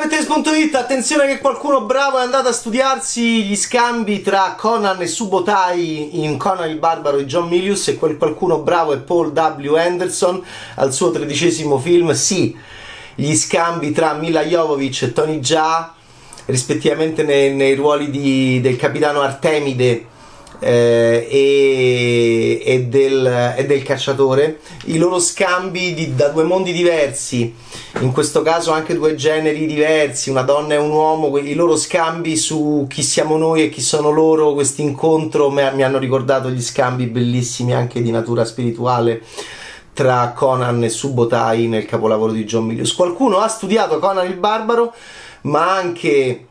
Bettes.it, attenzione che qualcuno bravo è andato a studiarsi gli scambi tra Conan e Subotai in Conan il Barbaro di John Milius e quel qualcuno bravo è Paul W. Anderson al suo tredicesimo film, sì, gli scambi tra Mila Jovovich e Tony Jaa rispettivamente nei, nei ruoli di, del capitano Artemide eh, e, e, del, e, del, cacciatore, i loro scambi di, da due mondi diversi, in questo caso anche due generi diversi, una donna e un uomo, i loro scambi su chi siamo noi e chi sono loro, questo incontro mi, mi hanno ricordato gli scambi bellissimi anche di natura spirituale tra Conan e Subotai nel capolavoro di John Milius. Qualcuno ha studiato Conan il Barbaro, ma anche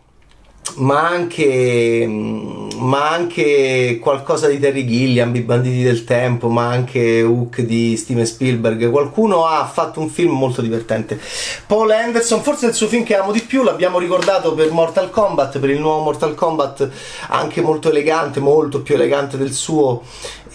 ma anche, ma anche qualcosa di Terry Gilliam, I banditi del tempo, ma anche Hook di Steven Spielberg. Qualcuno ha fatto un film molto divertente. Paul Anderson, forse il suo film che amo di più, l'abbiamo ricordato per Mortal Kombat, per il nuovo Mortal Kombat, anche molto elegante, molto più elegante del suo.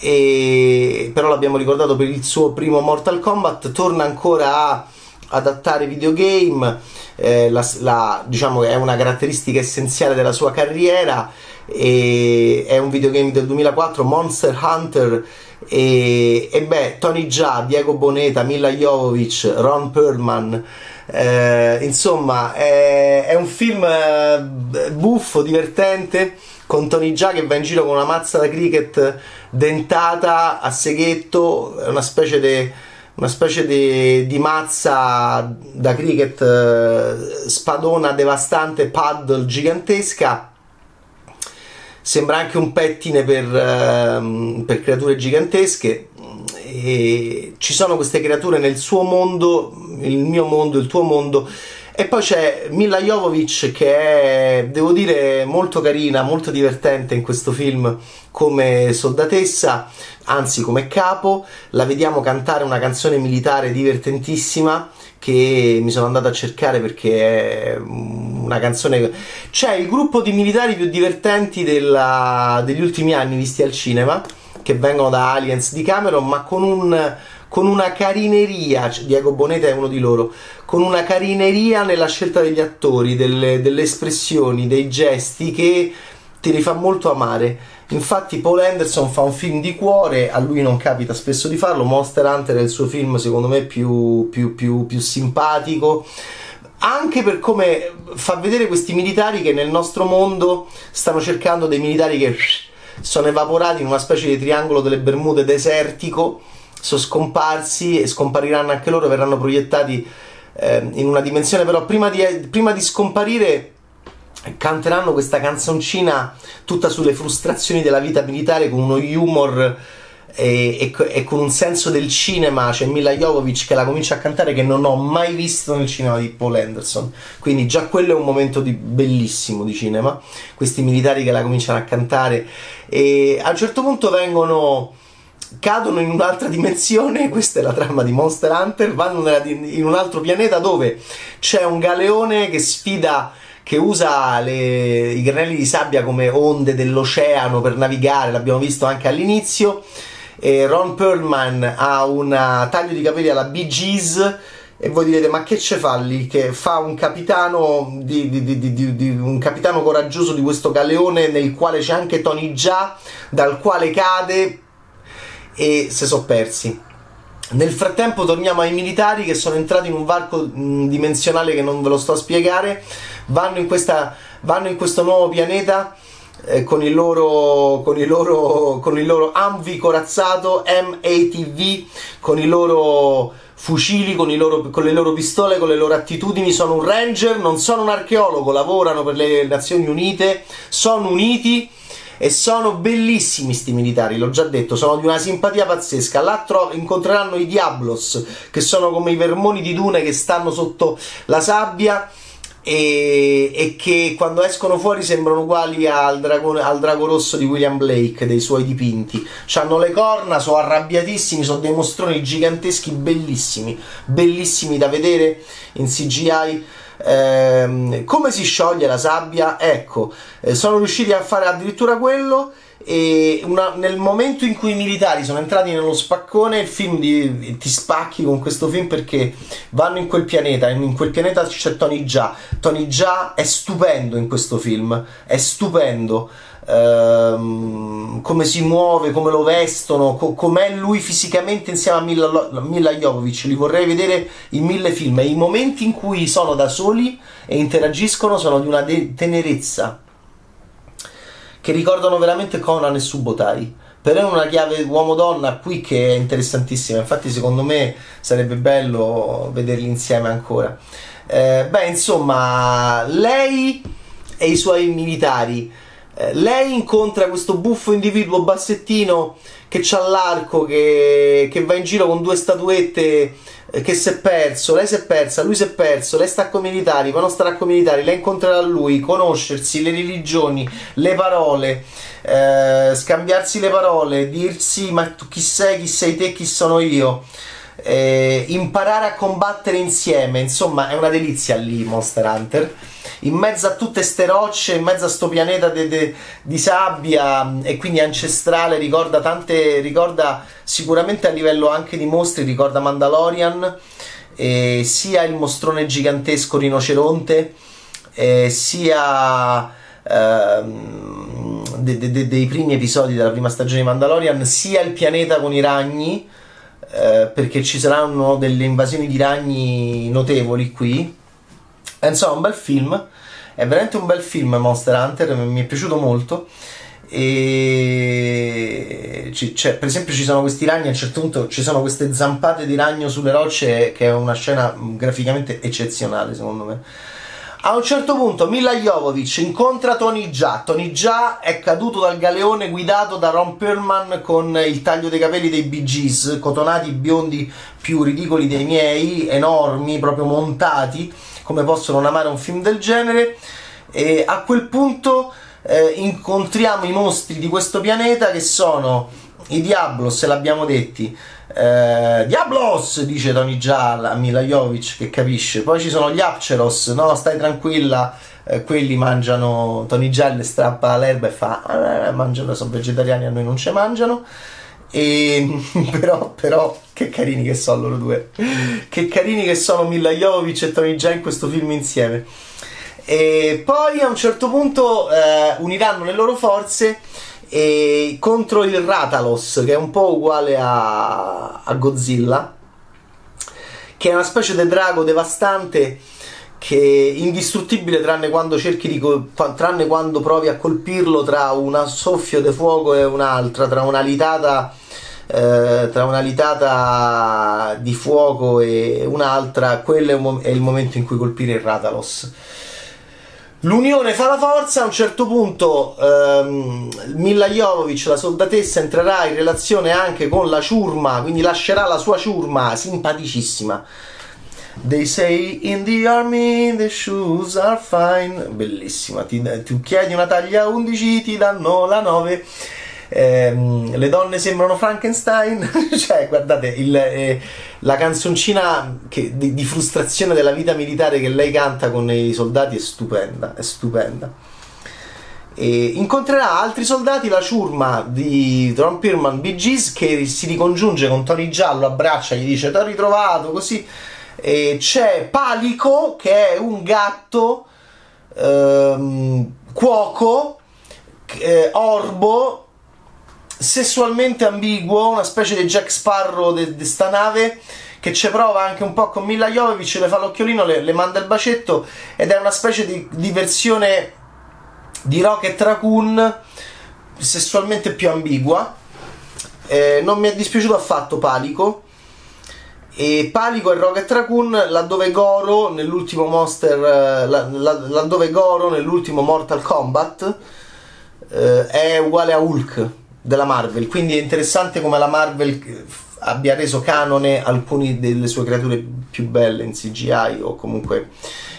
E, però l'abbiamo ricordato per il suo primo Mortal Kombat. Torna ancora a adattare videogame, eh, la, la, diciamo è una caratteristica essenziale della sua carriera. E è un videogame del 2004, Monster Hunter. E, e beh, Tony Jaa, Diego Boneta, Mila Jovovich, Ron Perlman. Eh, insomma, è, è, un film eh, buffo, divertente con Tony Jaa che va in giro con una mazza da cricket dentata a seghetto, una specie di una specie di, di mazza da cricket eh, spadona devastante paddle gigantesca. Sembra anche un pettine per, uh, per, creature gigantesche. E ci sono queste creature nel suo mondo il mio mondo, il tuo mondo e poi c'è Mila Jovovic che è, devo dire, molto carina, molto divertente in questo film come soldatessa, anzi come capo. La vediamo cantare una canzone militare divertentissima che mi sono andato a cercare perché è una canzone... C'è il gruppo di militari più divertenti della, degli ultimi anni visti al cinema, che vengono da Aliens di Cameron, ma con un con una carineria, Diego Boneta è uno di loro, con una carineria nella scelta degli attori, delle, delle espressioni, dei gesti che ti li fa molto amare. Infatti Paul Anderson fa un film di cuore, a lui non capita spesso di farlo, Monster Hunter è il suo film secondo me più, più, più, più simpatico anche per come fa vedere questi militari che nel nostro mondo stanno cercando dei militari che sono evaporati in una specie di triangolo delle Bermude desertico sono scomparsi e scompariranno anche loro, verranno proiettati eh, in una dimensione, però prima di, prima di scomparire canteranno questa canzoncina tutta sulle frustrazioni della vita militare con uno humor e, e, e, con un senso del cinema. C'è Mila Jovovich che la comincia a cantare che non ho mai visto nel cinema di Paul Anderson. Quindi già quello è un momento di, bellissimo di cinema. Questi militari che la cominciano a cantare. E a un certo punto vengono cadono in un'altra dimensione, questa è la trama di Monster Hunter, vanno in un altro pianeta dove c'è un galeone che sfida che usa le, i granelli di sabbia come onde dell'oceano per navigare, l'abbiamo visto anche all'inizio. E Ron Perlman ha un taglio di capelli alla Bee Gees e voi direte ma che ce fa lì che fa un capitano di, di, di, di, un capitano coraggioso di questo galeone nel quale c'è anche Tony Jaa dal quale cade e si sono persi. Nel frattempo torniamo ai militari che sono entrati in un varco mh, dimensionale che non ve lo sto a spiegare, vanno in, questa, vanno in questo nuovo pianeta eh, con, il loro, con, il loro, con il loro Amvi corazzato, MATV, con i loro fucili, con, loro, con le loro pistole, con le loro attitudini, sono un ranger, non sono un archeologo, lavorano per le Nazioni Unite, sono uniti e sono bellissimi sti militari, l'ho già detto, sono di una simpatia pazzesca. Là tro- incontreranno i Diablos, che sono come i vermoni di dune che stanno sotto la sabbia. E, e, che quando escono fuori sembrano uguali al, dragone, al drago rosso di William Blake dei suoi dipinti. Hanno le corna, sono arrabbiatissimi, sono dei mostroni giganteschi, bellissimi, bellissimi da vedere in CGI Ehm, come si scioglie la sabbia? Ecco, eh, sono riusciti a fare addirittura quello e una, nel momento in cui i militari sono entrati nello spaccone il film di, ti spacchi con questo film perché vanno in quel pianeta in quel pianeta c'è Tony Jaa Tony Jaa è stupendo in questo film è stupendo ehm, come si muove come lo vestono co- com'è lui fisicamente insieme a Mila, Mila Jovovich li vorrei vedere in mille film e i momenti in cui sono da soli e interagiscono sono di una de- tenerezza che ricordano veramente Conan e Subotai. Però è una chiave uomo-donna qui che è interessantissima. Infatti, secondo me sarebbe bello vederli insieme ancora. Eh, beh, insomma, lei e i suoi militari. Eh, lei incontra questo buffo individuo bassettino che ha l'arco, che, che va in giro con due statuette eh, che si è perso, lei si è persa, lui si è perso, lei sta con i militari, poi non starà con i militari, lei incontrerà lui, conoscersi, le religioni, le parole, eh, scambiarsi le parole, dirsi ma tu chi sei, chi sei te, chi sono io. Eh, imparare a combattere insieme, insomma, è una delizia lì Monster Hunter in mezzo a tutte ste rocce, in mezzo a sto pianeta de, de, di sabbia e quindi ancestrale, ricorda tante, ricorda sicuramente a livello anche di mostri, ricorda Mandalorian, eh, sia il mostrone gigantesco rinoceronte, eh, sia ehm, de, de, dei primi episodi della prima stagione di Mandalorian, sia il pianeta con i ragni, eh, perché ci saranno delle invasioni di ragni notevoli qui. Insomma, un bel film. È veramente un bel film Monster Hunter, mi è piaciuto molto. E cioè, per esempio ci sono questi ragni a un certo punto ci sono queste zampate di ragno sulle rocce che è una scena graficamente eccezionale secondo me a un certo punto Mila Jovovic incontra Tony Jaa. Tony Jaa è caduto dal galeone guidato da Ron Perlman con il taglio dei capelli dei Bee Gees, cotonati biondi più ridicoli dei miei, enormi, proprio montati come posso non amare un film del genere e a quel punto eh, incontriamo i mostri di questo pianeta che sono i Diablos, se l'abbiamo detti. Eh, Diablos dice Tony Gialla a Mila Jovic che capisce. Poi ci sono gli Apceros, no, stai tranquilla. Eh, quelli mangiano Tony Gialla strappa l'erba e fa eh, mangiano, sono vegetariani, a noi non ci mangiano. E, però, però, che carini che sono loro due. Che carini che sono Mila Jovic e Tony Jaa in questo film insieme. E poi a un certo punto eh, uniranno le loro forze e, contro il Ratalos, che è un po' uguale a, a Godzilla, che è una specie di drago devastante che è indistruttibile tranne quando cerchi di tranne quando provi a colpirlo tra un soffio di fuoco e un'altra, tra una litata eh, tra una litata di fuoco e un'altra, quello è, mo- è, il momento in cui colpire il Ratalos. L'unione fa la forza, a un certo punto ehm, Mila Jovovic, la soldatessa, entrerà in relazione anche con la ciurma, quindi lascerà la sua ciurma simpaticissima. They say in the army the shoes are fine. Bellissima. Ti, tu chiedi una taglia 11, ti danno la 9 ehm, le donne sembrano Frankenstein, cioè guardate il, eh, la canzoncina che, di, di, frustrazione della vita militare che lei canta con i soldati è stupenda, è stupenda. E incontrerà altri soldati, la ciurma di Tron Pirman Bee Gees che si ricongiunge con Tony Giallo, abbraccia, gli dice ti ho ritrovato così. E c'è Palico che è un gatto ehm, cuoco, eh, orbo sessualmente ambiguo, una specie di Jack Sparrow di sta nave che ci prova anche un po' con Mila Jovovic, le fa l'occhiolino, le, le manda il bacetto ed è una specie di, di versione di Rocket Raccoon sessualmente più ambigua. Eh, non mi è dispiaciuto affatto Palico. E Palico e Rocket Raccoon, laddove Goro nell'ultimo Monster, eh, laddove Goro nell'ultimo Mortal Kombat eh, è uguale a Hulk della Marvel, quindi è interessante come la Marvel abbia reso canone alcune delle sue creature più belle in CGI o comunque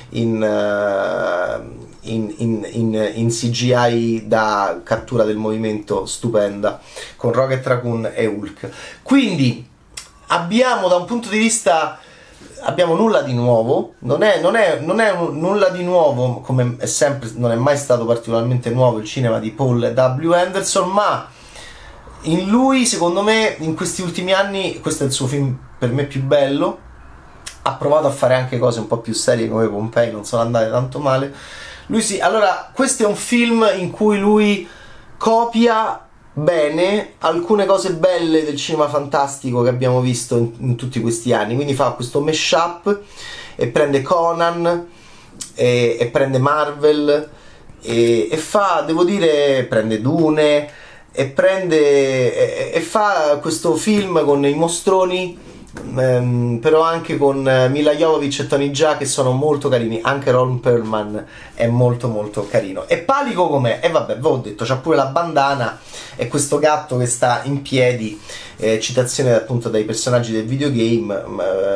in, uh, in, in, in, CGI da cattura del movimento stupenda con Rocket Raccoon e Hulk. Quindi abbiamo da un punto di vista abbiamo nulla di nuovo, non è, non è, non è nulla di nuovo come è sempre, non è mai stato particolarmente nuovo il cinema di Paul W. Anderson, ma in lui, secondo me, in questi ultimi anni, questo è il suo film per me più bello, ha provato a fare anche cose un po' più serie come Pompei, non sono andate tanto male. Lui sì, allora, questo è un film in cui lui copia bene alcune cose belle del cinema fantastico che abbiamo visto in, in tutti questi anni. Quindi fa questo mashup e prende Conan e, e prende Marvel e, e, fa, devo dire, prende Dune e prende e, e fa questo film con i mostroni ehm, però anche con eh, Mila Jovovic e Tony Jaa che sono molto carini anche Ron Perlman è molto molto carino e Palico com'è? e vabbè ve l'ho detto c'ha pure la bandana e questo gatto che sta in piedi eh, citazione appunto dai personaggi del videogame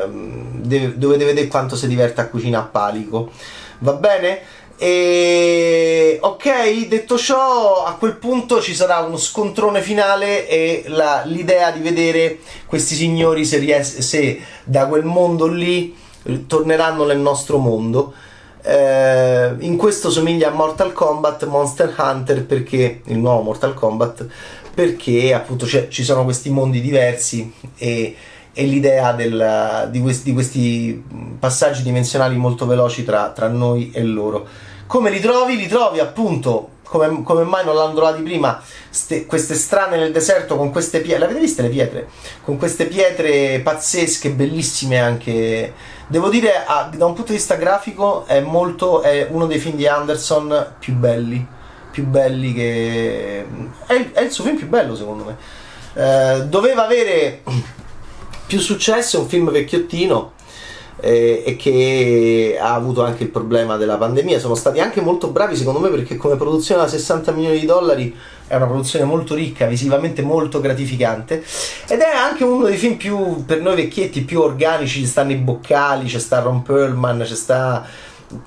ehm, deve, vedere quanto si diverte a cucina a Palico va bene? E ok, detto ciò, a quel punto ci sarà uno scontrone finale e la, l'idea di vedere questi signori se, ries- se da quel mondo lì torneranno nel nostro mondo. Eh, in questo somiglia a Mortal Kombat Monster Hunter perché il nuovo Mortal Kombat perché appunto ci sono questi mondi diversi e, e l'idea del, di, questi, di, questi, passaggi dimensionali molto veloci tra, tra noi e loro come li trovi? Li trovi appunto come, come, mai non l'hanno trovati prima ste, queste strane nel deserto con queste pietre l'avete viste le pietre? con queste pietre pazzesche bellissime anche devo dire ah, da un punto di vista grafico è molto è uno dei film di Anderson più belli più belli che è è il suo film più bello secondo me eh, doveva avere più successo è un film vecchiottino eh, e che ha avuto anche il problema della pandemia. Sono stati anche molto bravi secondo me perché come produzione da 60 milioni di dollari è una produzione molto ricca, visivamente molto gratificante ed è anche uno dei film più per noi vecchietti più organici, ci stanno i boccali, c'è sta Ron Perlman, c'è sta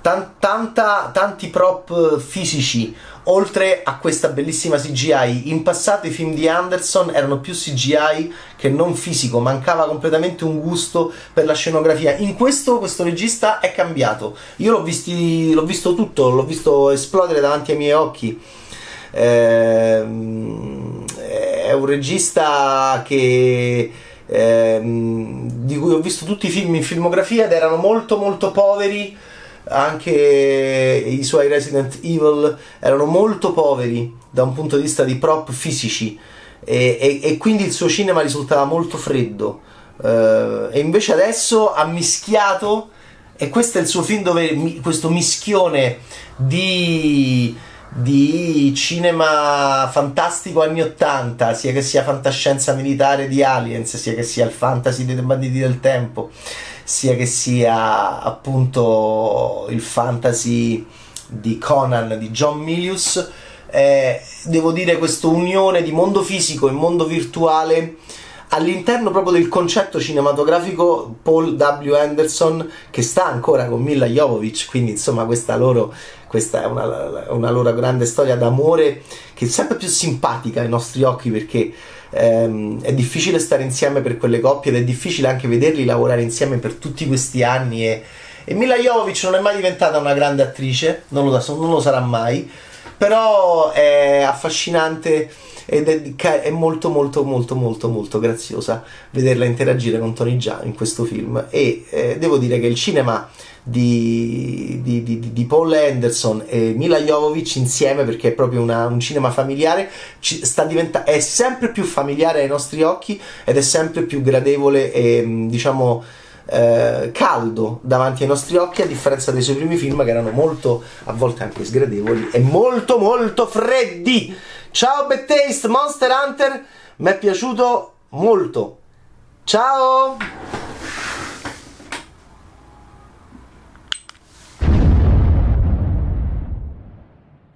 tan- tanta, tanti prop fisici oltre a questa bellissima CGI. In passato i film di Anderson erano più CGI che non fisico, mancava completamente un gusto per la scenografia. In questo questo regista è cambiato. Io l'ho, visti, l'ho visto tutto, l'ho visto esplodere davanti ai miei occhi. Ehm, è un regista che ehm, di cui ho visto tutti i film in filmografia ed erano molto molto poveri anche i suoi Resident Evil erano molto poveri da un punto di vista di prop fisici. E, e, e quindi il suo cinema risultava molto freddo. Uh, e invece adesso ha mischiato e questo è il suo film dove mi, questo mischione di, di cinema fantastico anni 80 sia che sia fantascienza militare di Aliens sia che sia il fantasy dei banditi del tempo sia che sia appunto il fantasy di Conan di John Milius. Eh, devo dire questa unione di mondo fisico e mondo virtuale all'interno proprio del concetto cinematografico Paul W. Anderson che sta ancora con Mila Jovovich quindi insomma questa, loro, questa è una, una loro grande storia d'amore che è sempre più simpatica ai nostri occhi perché ehm, è difficile stare insieme per quelle coppie ed è difficile anche vederli lavorare insieme per tutti questi anni e, e Mila Jovovic non è mai diventata una grande attrice, non lo, non lo sarà mai, però è affascinante ed è, è, molto molto molto molto molto graziosa vederla interagire con Tony Jaa in questo film e eh, devo dire che il cinema di, di, di, di, Paul Anderson e Mila Jovovic insieme perché è proprio una, un cinema familiare sta diventa- è sempre più familiare ai nostri occhi ed è sempre più gradevole e diciamo eh, caldo davanti ai nostri occhi a differenza dei suoi primi film che erano molto a volte anche sgradevoli e molto molto freddi. Ciao Taste Monster Hunter mi è piaciuto molto. Ciao